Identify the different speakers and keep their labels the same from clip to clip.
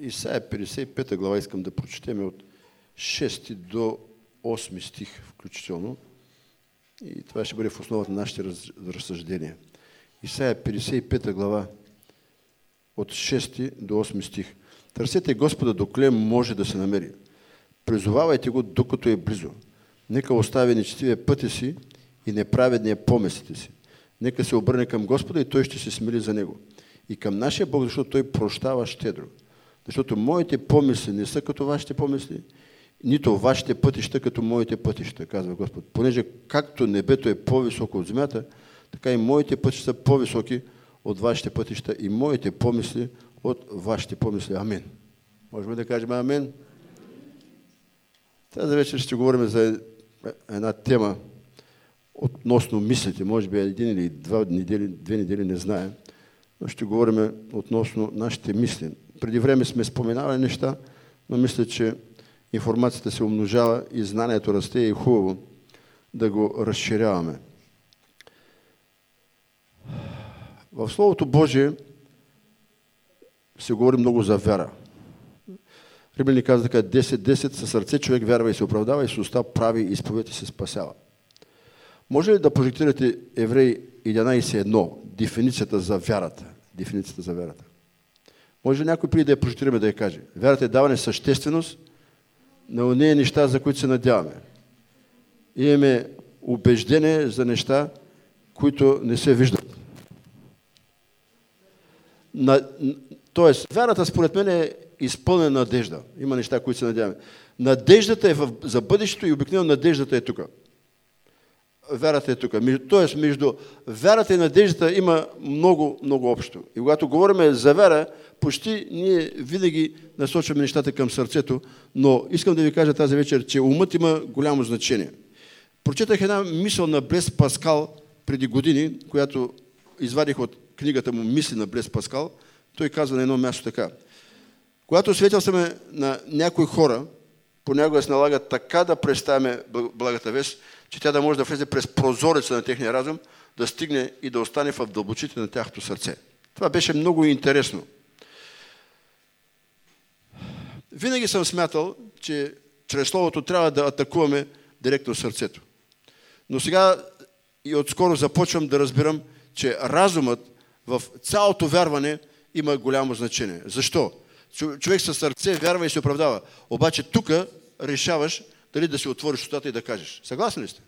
Speaker 1: Исаия 55 глава искам да прочетем от 6 до 8 стих включително. И това ще бъде в основата на нашите разсъждения. Исаия 55 глава от 6 до 8 стих. Търсете Господа докле може да се намери. Призовавайте го докато е близо. Нека остави нечестивия пътя си и неправедния помислите си. Нека се обърне към Господа и Той ще се смили за него. И към нашия Бог, защото Той прощава щедро. Защото моите помисли не са като вашите помисли, нито вашите пътища като моите пътища, казва Господ. Понеже както небето е по-високо от земята, така и моите пътища са по-високи от вашите пътища и моите помисли от вашите помисли. Амин. Можем да кажем амин? Тази вечер ще говорим за една тема относно мислите. Може би един или два недели, две недели не знаем, но ще говорим относно нашите мисли. Преди време сме споменавали неща, но мисля, че информацията се умножава и знанието расте и е хубаво да го разширяваме. В Словото Божие се говори много за вяра. Римляни казва така, 10-10 със сърце човек вярва и се оправдава и с уста прави изповед и се спасява. Може ли да прожектирате Еврей 11.1, дефиницията за вярата? Дефиницията за вярата. Може ли някой преди да я прожектираме да я каже? Вярата е даване същественост на нея неща, за които се надяваме. Имаме убеждение за неща, които не се виждат. На, тоест, вярата според мен е изпълнена надежда. Има неща, които се надяваме. Надеждата е в, за бъдещето и обикновено надеждата е тук. Вярата е тук. Тоест, между вярата и надеждата има много, много общо. И когато говорим за вяра, почти ние винаги насочваме нещата към сърцето, но искам да ви кажа тази вечер, че умът има голямо значение. Прочетах една мисъл на Блес Паскал преди години, която извадих от книгата му Мисли на Блес Паскал. Той казва на едно място така. Когато свидетелстваме на някои хора, понякога се налага така да представяме благата вест, че тя да може да влезе през прозореца на техния разум, да стигне и да остане в дълбочите на тяхното сърце. Това беше много интересно. Винаги съм смятал, че чрез Словото трябва да атакуваме директно сърцето. Но сега и отскоро започвам да разбирам, че разумът в цялото вярване има голямо значение. Защо? Човек със сърце вярва и се оправдава. Обаче тук решаваш дали да си отвориш устата и да кажеш. Съгласни ли сте?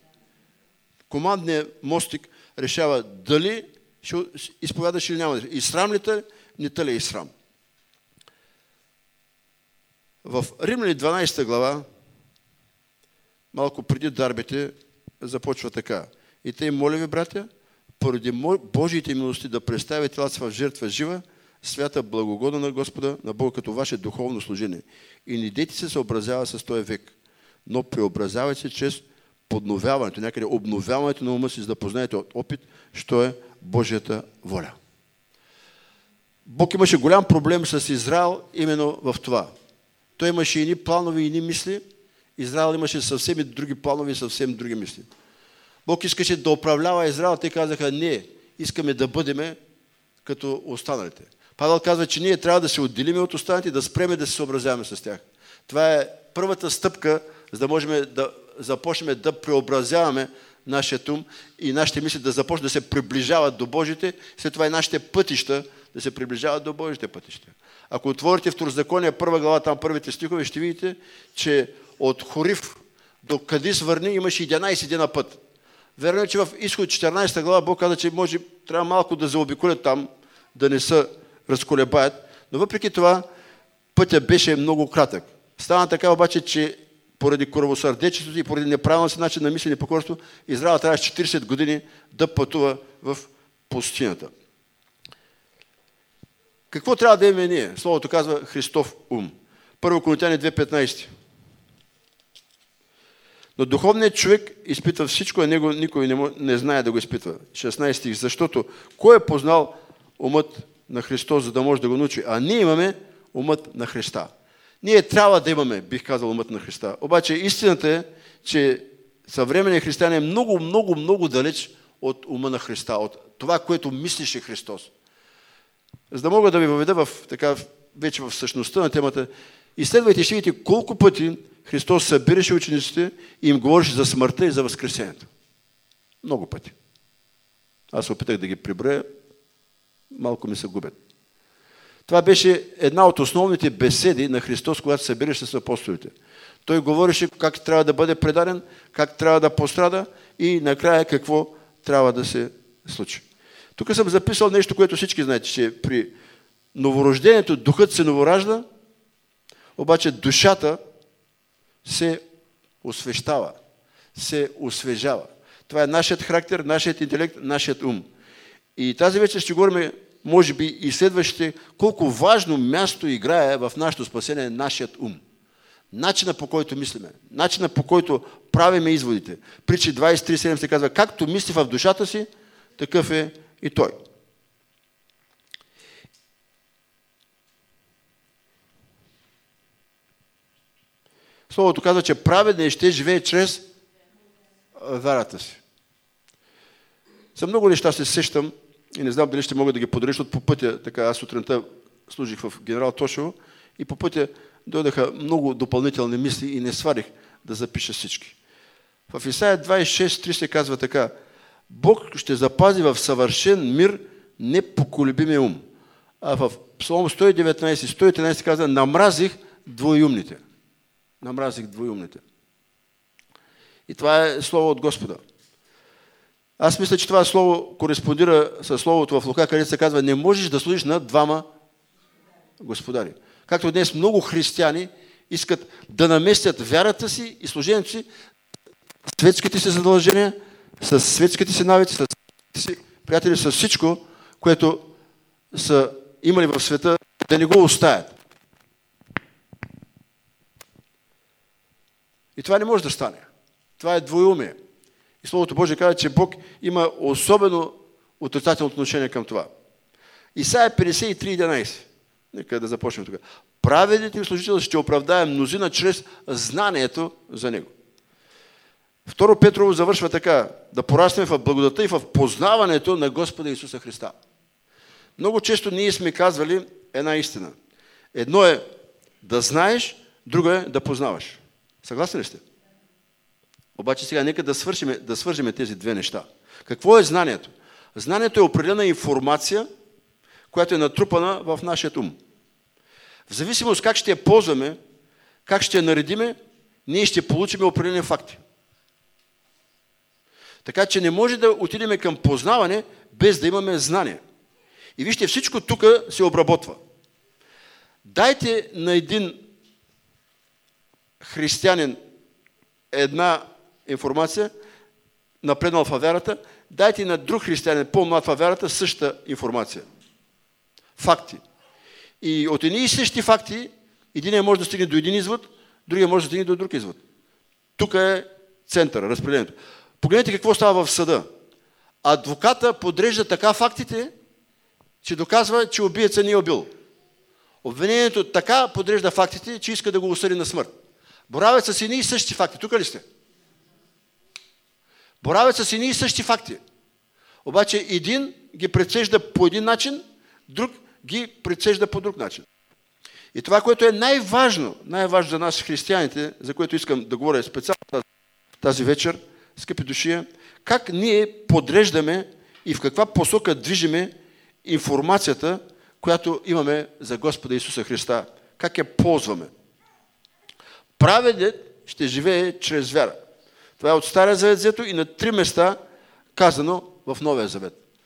Speaker 1: Командният мостик решава дали ще изповядаш или няма. И срам ли те, не те ли е и срам. В Римляни 12 глава, малко преди дарбите, започва така. И те, моля ви, братя, поради Божиите милости да представя телата в жертва жива, свята, благогодна на Господа, на Бога като ваше духовно служение. И не дейте се съобразява с този век, но преобразявайте се чрез подновяването, някъде обновяването на ума си, за да познаете от опит, що е Божията воля. Бог имаше голям проблем с Израел именно в това. Той имаше и планови, и мисли. Израел имаше съвсем и други планови, и съвсем други мисли. Бог искаше да управлява Израел. Те казаха, не, искаме да бъдеме като останалите. Павел казва, че ние трябва да се отделиме от останалите и да спреме да се съобразяваме с тях. Това е първата стъпка, за да можем да започнем да преобразяваме нашия ум и нашите мисли да започнат да се приближават до Божите, след това и нашите пътища да се приближават до Божите пътища. Ако отворите Второзаконие, първа глава, там първите стихове, ще видите, че от Хорив до Кадис върни имаше 11 дена път. Верно е, че в изход 14 глава Бог каза, че може, трябва малко да заобиколят там, да не се разколебаят, но въпреки това пътя беше много кратък. Стана така обаче, че поради коровосърдечеството и поради неправилност начин на мислене покорство, Израел трябваше 40 години да пътува в пустинята. Какво трябва да имаме ние? Словото казва Христов ум. Първо Коринтяни 2.15. Но духовният човек изпитва всичко, а него никой не, му, не знае да го изпитва. 16 стих. Защото кой е познал умът на Христос, за да може да го научи? А ние имаме умът на Христа. Ние трябва да имаме, бих казал, умът на Христа. Обаче истината е, че съвременният християн е много, много, много далеч от ума на Христа, от това, което мислише Христос. За да мога да ви въведа в така вече в същността на темата, изследвайте, ще видите колко пъти Христос събираше учениците и им говореше за смъртта и за възкресението. Много пъти. Аз се опитах да ги приброя, малко ми се губят. Това беше една от основните беседи на Христос, когато се събираше с апостолите. Той говореше как трябва да бъде предаден, как трябва да пострада и накрая какво трябва да се случи. Тук съм записал нещо, което всички знаете, че при новорождението духът се новоражда, обаче душата се освещава, се освежава. Това е нашият характер, нашият интелект, нашият ум. И тази вечер ще говорим, може би, и следващите, колко важно място играе в нашето спасение нашият ум. Начина по който мислиме, начина по който правиме изводите. Причи 23.7 се казва, както мисли в душата си, такъв е и той. Словото казва, че праведен ще живее чрез вярата си. За много неща се сещам и не знам дали ще мога да ги подаря, защото по пътя, така аз сутринта служих в генерал Тошево и по пътя дойдаха много допълнителни мисли и не сварих да запиша всички. В Исаия 26.3 се казва така, Бог ще запази в съвършен мир непоколебимия ум. А в Псалом 119 113 казва, намразих двоюмните. Намразих двоюмните. И това е слово от Господа. Аз мисля, че това слово кореспондира с словото в Лука, където се казва, не можеш да служиш на двама господари. Както днес много християни искат да наместят вярата си и служението си светските си задължения, с светските си навици, с си приятели, с всичко, което са имали в света, да не го оставят. И това не може да стане. Това е двоеумие. И Словото Божие казва, че Бог има особено отрицателно отношение към това. Исайя 53.11. Нека да започнем тук. Праведните служители ще оправдае мнозина чрез знанието за Него. Второ Петрово завършва така. Да пораснем в благодата и в познаването на Господа Исуса Христа. Много често ние сме казвали една истина. Едно е да знаеш, друго е да познаваш. Съгласни ли сте? Обаче сега нека да свършим, да свържем тези две неща. Какво е знанието? Знанието е определена информация, която е натрупана в нашия ум. В зависимост как ще я ползваме, как ще я наредиме, ние ще получим определени факти. Така че не може да отидем към познаване, без да имаме знание. И вижте, всичко тук се обработва. Дайте на един християнин една информация, напреднал във вярата, дайте на друг християнин, по-млад във вярата, същата информация. Факти. И от едни и същи факти, един може да стигне до един извод, другия може да стигне до друг извод. Тук е център, разпределението. Погледнете какво става в съда. Адвоката подрежда така фактите, че доказва, че убиеца не е убил. Обвинението така подрежда фактите, че иска да го осъди на смърт. Боравят с едни и същи факти. Тук ли сте? Боравят с едни и същи факти. Обаче един ги прецежда по един начин, друг ги прецежда по друг начин. И това, което е най-важно, най-важно за нас християните, за което искам да говоря специално тази вечер, скъпи души, е как ние подреждаме и в каква посока движиме информацията, която имаме за Господа Исуса Христа. Как я ползваме. Праведът ще живее чрез вяра. Това е от Стария завет взето и на три места казано в Новия завет.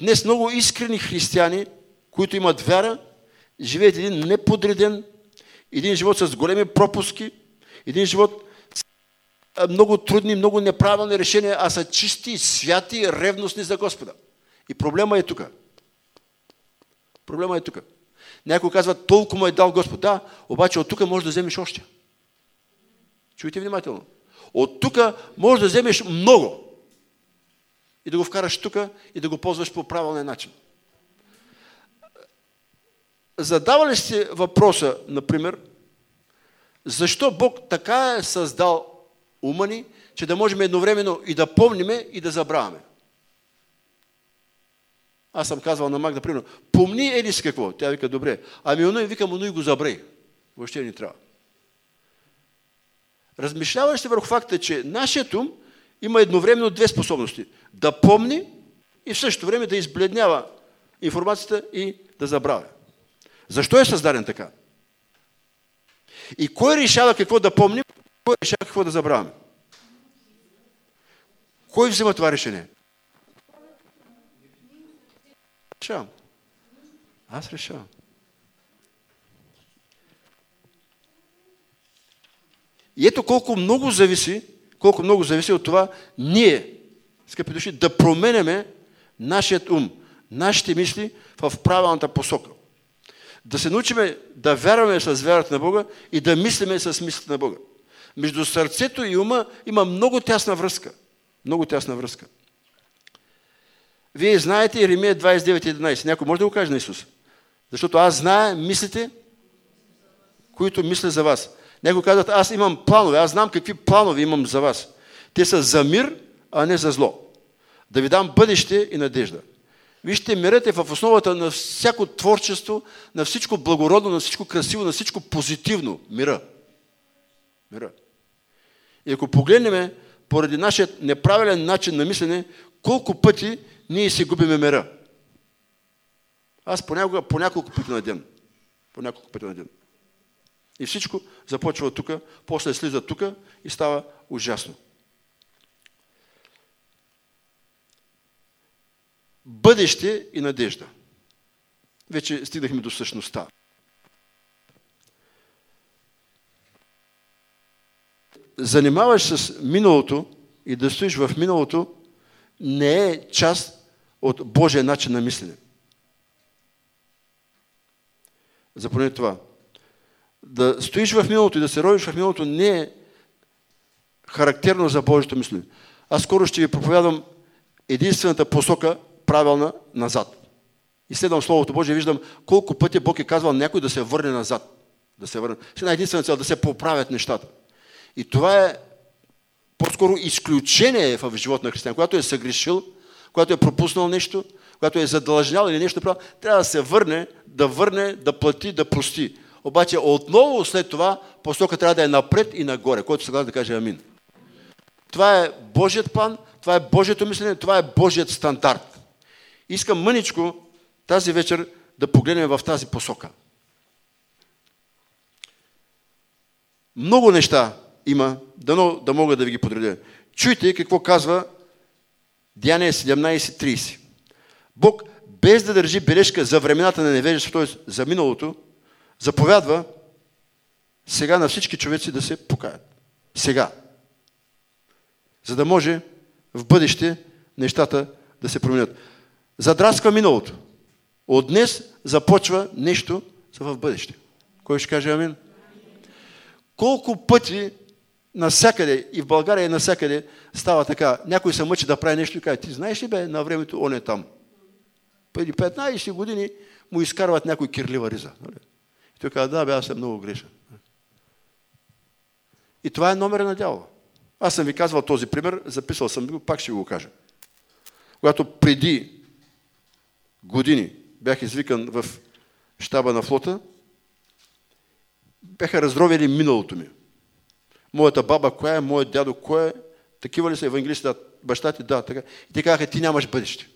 Speaker 1: Днес много искрени християни, които имат вяра, живеят един неподреден, един живот с големи пропуски, един живот с много трудни, много неправилни решения, а са чисти, святи, ревностни за Господа. И проблема е тук. Проблема е тук. Някой казва, толкова му е дал Господ. Да, обаче от тук можеш да вземеш още. Чуйте внимателно. От тук можеш да вземеш много и да го вкараш тук и да го ползваш по правилния начин. Задава ли сте въпроса, например, защо Бог така е създал ума ни, че да можем едновременно и да помниме, и да забравяме? Аз съм казвал на Магда, примерно, помни еди си какво. Тя вика, добре. Ами оно и викам, оно и го забрей. Въобще не трябва. Размишляваш се върху факта, че нашият ум има едновременно две способности. Да помни и в същото време да избледнява информацията и да забравя. Защо е създаден така? И кой решава какво да помним, кой решава какво да забравяме? Кой взима това решение? Решавам. Аз решавам. И ето колко много зависи, колко много зависи от това ние, скъпи души, да променяме нашият ум, нашите мисли в правилната посока. Да се научиме да вярваме с вярата на Бога и да мислиме с мислите на Бога. Между сърцето и ума има много тясна връзка. Много тясна връзка. Вие знаете Еремия 29.11. Някой може да го каже на Исус? Защото аз зная мислите, които мисля за вас. Някой казват, аз имам планове, аз знам какви планове имам за вас. Те са за мир, а не за зло. Да ви дам бъдеще и надежда. Вижте, мирът е в основата на всяко творчество, на всичко благородно, на всичко красиво, на всичко позитивно. Мира. Мира. И ако погледнем поради нашия неправилен начин на мислене, колко пъти ние си губиме мира. Аз понякога, по няколко пъти на ден. По няколко пъти на ден. И всичко започва тук, после слиза тук и става ужасно. Бъдеще и надежда. Вече стигнахме до същността. Занимаваш с миналото и да стоиш в миналото не е част от Божия начин на мислене. Запомнете това да стоиш в миналото и да се родиш в миналото не е характерно за Божието мислене. Аз скоро ще ви проповядам единствената посока правилна назад. И следвам Словото Божие и виждам колко пъти Бог е казвал някой да се върне назад. Да се върне. С една единствена цел, да се поправят нещата. И това е по-скоро изключение в живота на християн. Когато е съгрешил, когато е пропуснал нещо, когато е задължнял или нещо правил, трябва да се върне, да върне, да плати, да прости. Обаче отново след това посока трябва да е напред и нагоре, който съгласен да каже амин. Това е Божият план, това е Божието мислене, това е Божият стандарт. Искам мъничко тази вечер да погледнем в тази посока. Много неща има, дано да мога да ви ги подредя. Чуйте какво казва Деяние 17.30. Бог, без да държи бележка за времената на невежество, т.е. за миналото, заповядва сега на всички човеци да се покаят. Сега. За да може в бъдеще нещата да се променят. Задрасква миналото. От днес започва нещо в бъдеще. Кой ще каже амин? Колко пъти насякъде, и в България и насякъде, става така. Някой се мъчи да прави нещо и каже, ти знаеш ли бе, на времето он е там. Преди 15 години му изкарват някой кирлива риза. Нали? И той каза, да, бе, аз съм много грешен. И това е номера на дявола. Аз съм ви казвал този пример, записал съм го, пак ще го кажа. Когато преди години бях извикан в щаба на флота, бяха разровили миналото ми. Моята баба коя е, моят дядо кой е, такива ли са евангелисти, да, баща ти, да, така. И те казаха, ти нямаш бъдеще.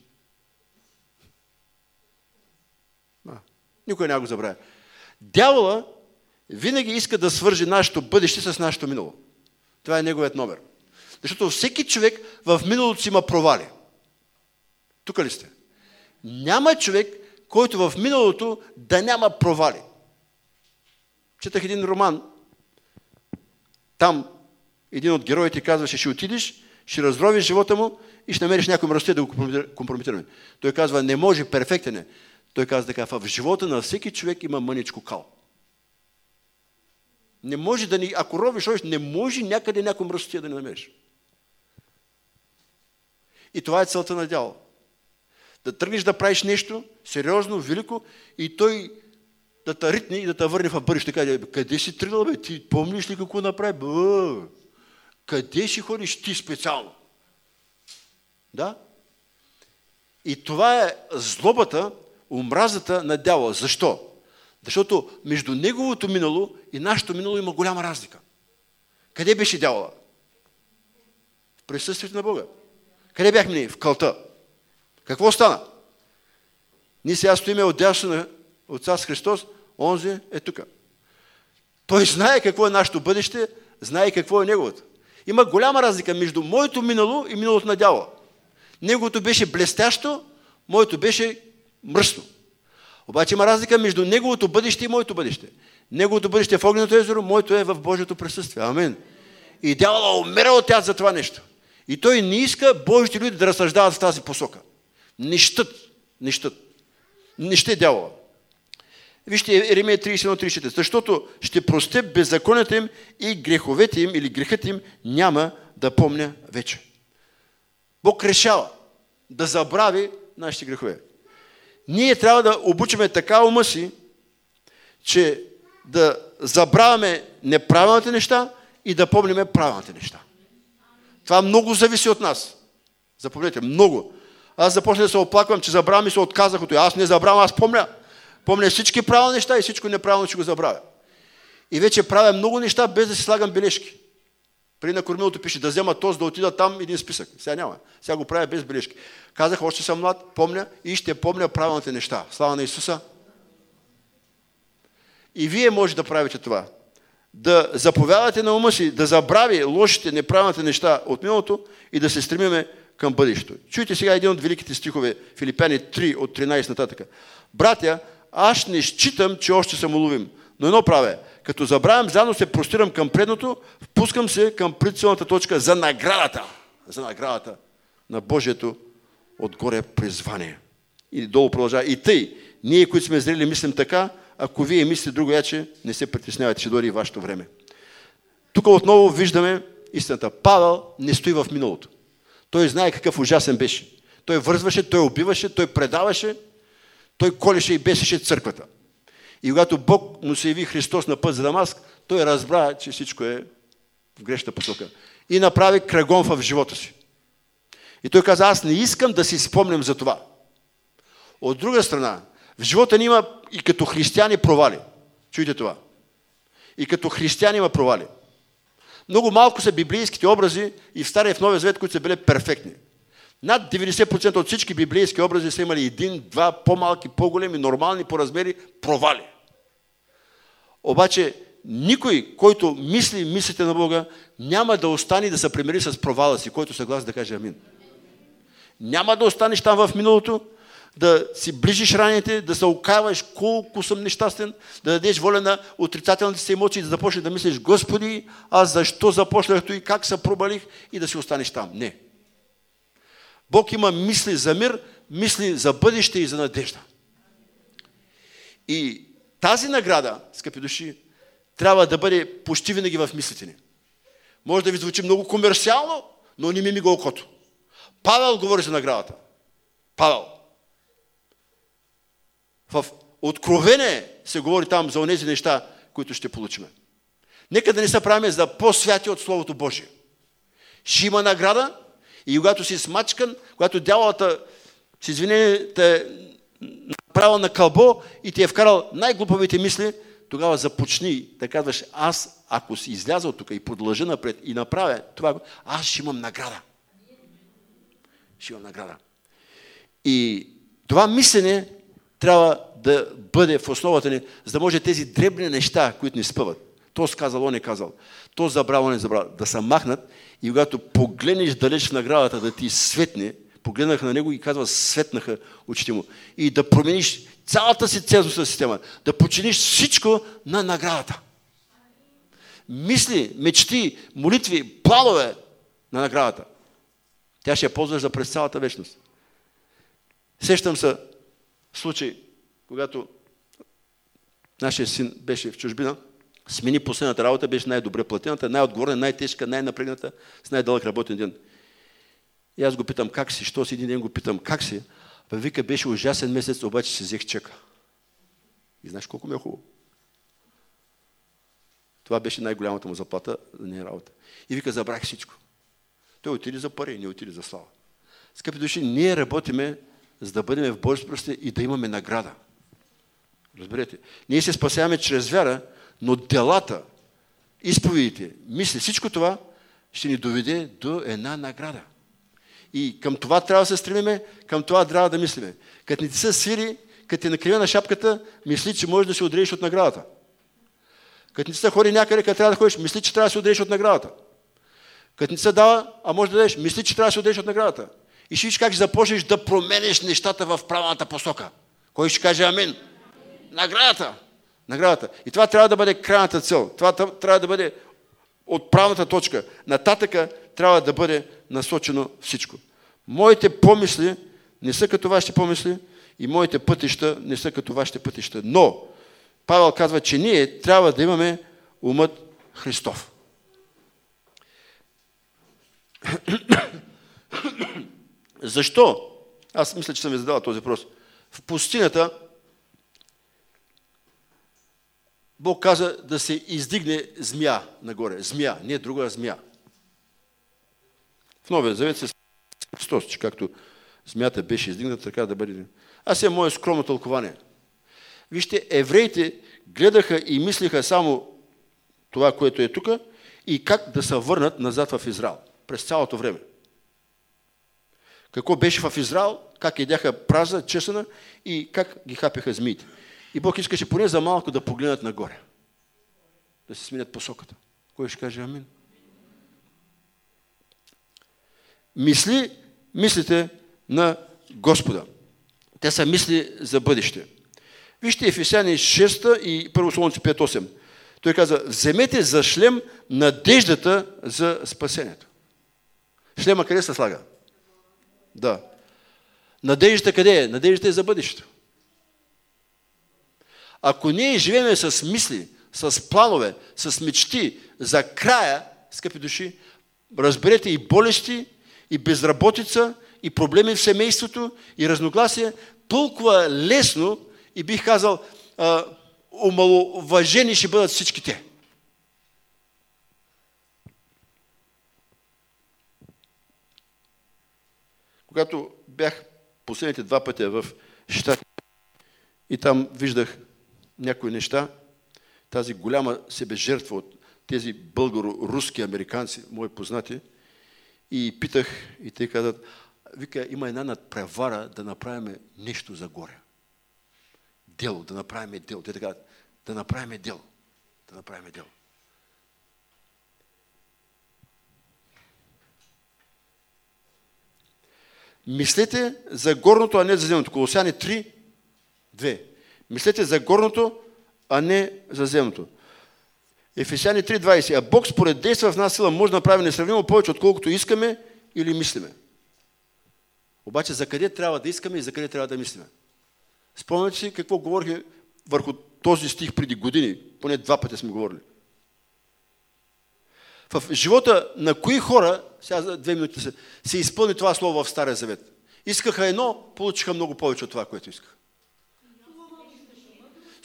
Speaker 1: А, никой няма го забравя. Дявола винаги иска да свържи нашето бъдеще с нашето минало. Това е неговият номер. Защото всеки човек в миналото си има провали. Тук ли сте? Няма човек, който в миналото да няма провали. Четах един роман. Там един от героите казваше, ще отидеш, ще разровиш живота му и ще намериш някой мръсте да го компрометираме. Той казва, не може, перфектен е. Той каза така, в живота на всеки човек има мъничко кал. Не може да ни, ако ровиш, ровиш, не може някъде някой мръсотия да не намериш. И това е целта на дявола. Да тръгнеш да правиш нещо сериозно, велико и той да те ритне и да те върне в бъдеще. Каже, къде си тръгнал, бе? Ти помниш ли какво направи? Бъ, къде си ходиш ти специално? Да? И това е злобата, омразата на дявола. Защо? Защото между неговото минало и нашето минало има голяма разлика. Къде беше дявола? В присъствието на Бога. Къде бяхме ние? В кълта. Какво стана? Ние сега стоиме отдясно на Отца с Христос, онзи е тук. Той знае какво е нашето бъдеще, знае какво е неговото. Има голяма разлика между моето минало и миналото на дявола. Неговото беше блестящо, моето беше мръсно. Обаче има разлика между неговото бъдеще и моето бъдеще. Неговото бъдеще е в огненото езеро, моето е в Божието присъствие. Амин. И дявола умира от тях за това нещо. И той не иска Божите люди да разсъждават в тази посока. Не щат. Не. Не ще дявола. Вижте Еремия 31-34. Защото ще просте беззаконията им и греховете им или грехът им няма да помня вече. Бог решава да забрави нашите грехове. Ние трябва да обучиме така ума си, че да забравяме неправилните неща и да помниме правилните неща. Това много зависи от нас. Запомнете, много. Аз започнах да се оплаквам, че забравям и се отказах от това. Аз не забравям, аз помня. Помня всички правилни неща и всичко неправилно ще го забравя. И вече правя много неща, без да си слагам бележки. При на кормилото пише да взема този, да отида там един списък. Сега няма. Сега го правя без бележки. Казах, още съм млад, помня и ще помня правилните неща. Слава на Исуса. И вие може да правите това. Да заповядате на ума си, да забрави лошите, неправилните неща от миналото и да се стремиме към бъдещето. Чуйте сега един от великите стихове, Филипяни 3 от 13 нататък. Братя, аз не считам, че още съм уловим. Но едно правя. Като забравям, заедно се простирам към предното, впускам се към прицелната точка за наградата. За наградата на Божието отгоре призвание. И долу продължава. И тъй, ние, които сме зрели, мислим така, ако вие мислите друго яче, не се притеснявайте, ще дойде и вашето време. Тук отново виждаме истината. Павел не стои в миналото. Той знае какъв ужасен беше. Той вързваше, той убиваше, той предаваше, той колеше и бесеше църквата. И когато Бог му се яви Христос на път за Дамаск, той разбра, че всичко е в грешна посока. И направи кръгон в живота си. И той каза, аз не искам да си спомням за това. От друга страна, в живота ни има и като християни провали. Чуйте това. И като християни има провали. Много малко са библейските образи и в Стария и в Новия Завет, които са били перфектни. Над 90% от всички библейски образи са имали един, два, по-малки, по-големи, нормални по размери провали. Обаче никой, който мисли мислите на Бога, няма да остане да се примери с провала си, който съгласен да каже амин. Няма да останеш там в миналото, да си ближиш раните, да се окаваш колко съм нещастен, да дадеш воля на отрицателните си емоции, да започнеш да мислиш, Господи, аз защо започнах и как се пробалих и да си останеш там. Не. Бог има мисли за мир, мисли за бъдеще и за надежда. И тази награда, скъпи души, трябва да бъде почти винаги в мислите ни. Може да ви звучи много комерциално, но не ми мига окото. Павел говори за наградата. Павел. В Откровение се говори там за онези неща, които ще получим. Нека да не се правим за по-святи от Словото Божие. Ще има награда, и когато си смачкан, когато дяволата, с извинение, те е направил на кълбо и ти е вкарал най-глупавите мисли, тогава започни да казваш, аз ако си изляза тук и продължа напред и направя това, аз ще имам награда. Ще имам награда. И това мислене трябва да бъде в основата ни, за да може тези дребни неща, които ни спъват. То сказал, он е казал. То забрал, он е забрал. Да се махнат и когато погледнеш далеч в наградата да ти светне, погледнаха на него и казва, светнаха очите му. И да промениш цялата си ценностна система, да починиш всичко на наградата. Мисли, мечти, молитви, планове на наградата. Тя ще я ползваш за през цялата вечност. Сещам се случай, когато нашия син беше в чужбина, смени последната работа, беше най-добре платената, най-отговорна, най-тежка, най-напрегната, с най-дълъг работен ден. И аз го питам, как си? Що си един ден го питам, как си? Бе, вика, беше ужасен месец, обаче си взех чека. И знаеш колко ми е хубаво? Това беше най-голямата му заплата за нея работа. И вика, забрах всичко. Той отиде за пари, не отиде за слава. Скъпи души, ние работиме за да бъдем в Божието и да имаме награда. Разберете? Ние се спасяваме чрез вяра, но делата, изповедите, мисли, всичко това ще ни доведе до една награда. И към това трябва да се стремиме, към това трябва да мислиме. Като не ти са свири, като ти накрива на шапката, мисли, че можеш да се отрееш от наградата. Като не са ходи някъде, къде трябва да ходиш, мисли, че трябва да се отрееш от наградата. Като не се дава, а може да дадеш, мисли, че трябва да се отрееш от наградата. И ще видиш как ще започнеш да променеш нещата в правилната посока. Кой ще каже амин? Наградата. Наградата. И това трябва да бъде крайната цел. Това трябва да бъде отправната точка. Нататъка трябва да бъде насочено всичко. Моите помисли не са като вашите помисли и моите пътища не са като вашите пътища. Но Павел казва, че ние трябва да имаме умът Христов. Защо? Аз мисля, че съм ви задал този въпрос. В пустинята Бог каза да се издигне змия нагоре. Змия, не друга змия. В Новия Завет се Христос, че както змията беше издигната, така да бъде. Аз е мое скромно тълкование. Вижте, евреите гледаха и мислиха само това, което е тук и как да се върнат назад в Израел през цялото време. Какво беше в Израел, как едяха праза, чесана и как ги хапеха змиите. И Бог искаше поне за малко да погледнат нагоре. Да се сменят посоката. Кой ще каже амин? Мисли, мислите на Господа. Те са мисли за бъдеще. Вижте Ефесяни 6 и 1 Солунци 5.8. Той каза, вземете за шлем надеждата за спасението. Шлема къде се слага? Да. Надеждата къде е? Надеждата е за бъдещето. Ако ние живеем с мисли, с планове, с мечти за края, скъпи души, разберете и болести, и безработица, и проблеми в семейството, и разногласия, толкова лесно и бих казал, омаловажени ще бъдат всички те. Когато бях последните два пътя в Штат и там виждах някои неща, тази голяма себе жертва от тези българо-руски американци, мои познати, и питах, и те казват, вика, има една надпревара да направим нещо за горе. Дело, да направим дело. Те така, да направим дело. Да направим дело. Мислете за горното, а не за земното. Колосяни 3, 2. Мислете за горното, а не за земното. Ефесяни 3.20. А Бог според действа в нас сила може да направи несравнимо повече, отколкото искаме или мислиме. Обаче за къде трябва да искаме и за къде трябва да мислиме? Спомняте си какво говорихме върху този стих преди години. Поне два пъти сме говорили. В живота на кои хора, сега за две минути се, се изпълни това слово в Стария Завет? Искаха едно, получиха много повече от това, което искаха.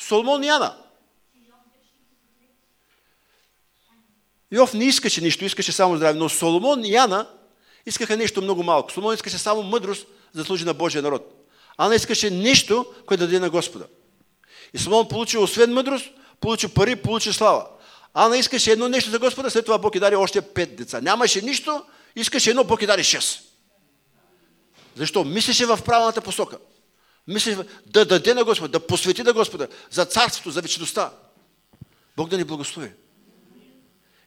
Speaker 1: Соломон и Яна. Йов не искаше нищо, искаше само здраве, но Соломон и Яна искаха нещо много малко. Соломон искаше само мъдрост, за да служи на Божия народ. Ана искаше нещо, което да даде на Господа. И Соломон получи освен мъдрост, получи пари, получи слава. Ана искаше едно нещо за Господа, след това Бог и даде още пет деца. Нямаше нищо, искаше едно, Бог и даде шест. Защо? Мислеше в правилната посока. Мисли да даде на Господа, да посвети на Господа за царството, за вечността. Бог да ни благослови.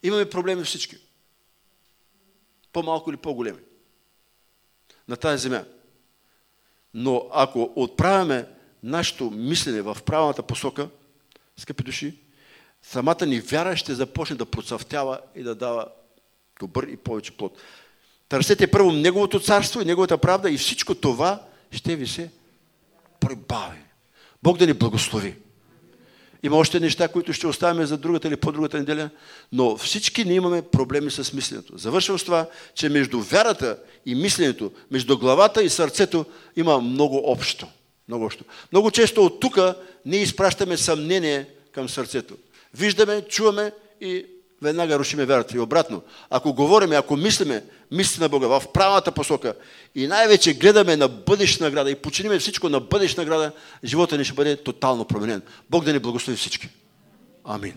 Speaker 1: Имаме проблеми всички. По-малко или по-големи. На тази земя. Но ако отправяме нашето мислене в правилната посока, скъпи души, самата ни вяра ще започне да процъфтява и да дава добър и повече плод. Търсете първо Неговото царство и Неговата правда и всичко това ще ви се прибави. Бог да ни благослови. Има още неща, които ще оставим за другата или по-другата неделя, но всички ние имаме проблеми с мисленето. Завършвам с това, че между вярата и мисленето, между главата и сърцето има много общо. Много общо. Много често от тук ние изпращаме съмнение към сърцето. Виждаме, чуваме и веднага рушиме вярата. И обратно, ако говориме, ако мислиме, мисли на Бога в правилната посока и най-вече гледаме на бъдеща награда и починиме всичко на бъдеща награда, живота ни ще бъде тотално променен. Бог да ни благослови всички. Амин.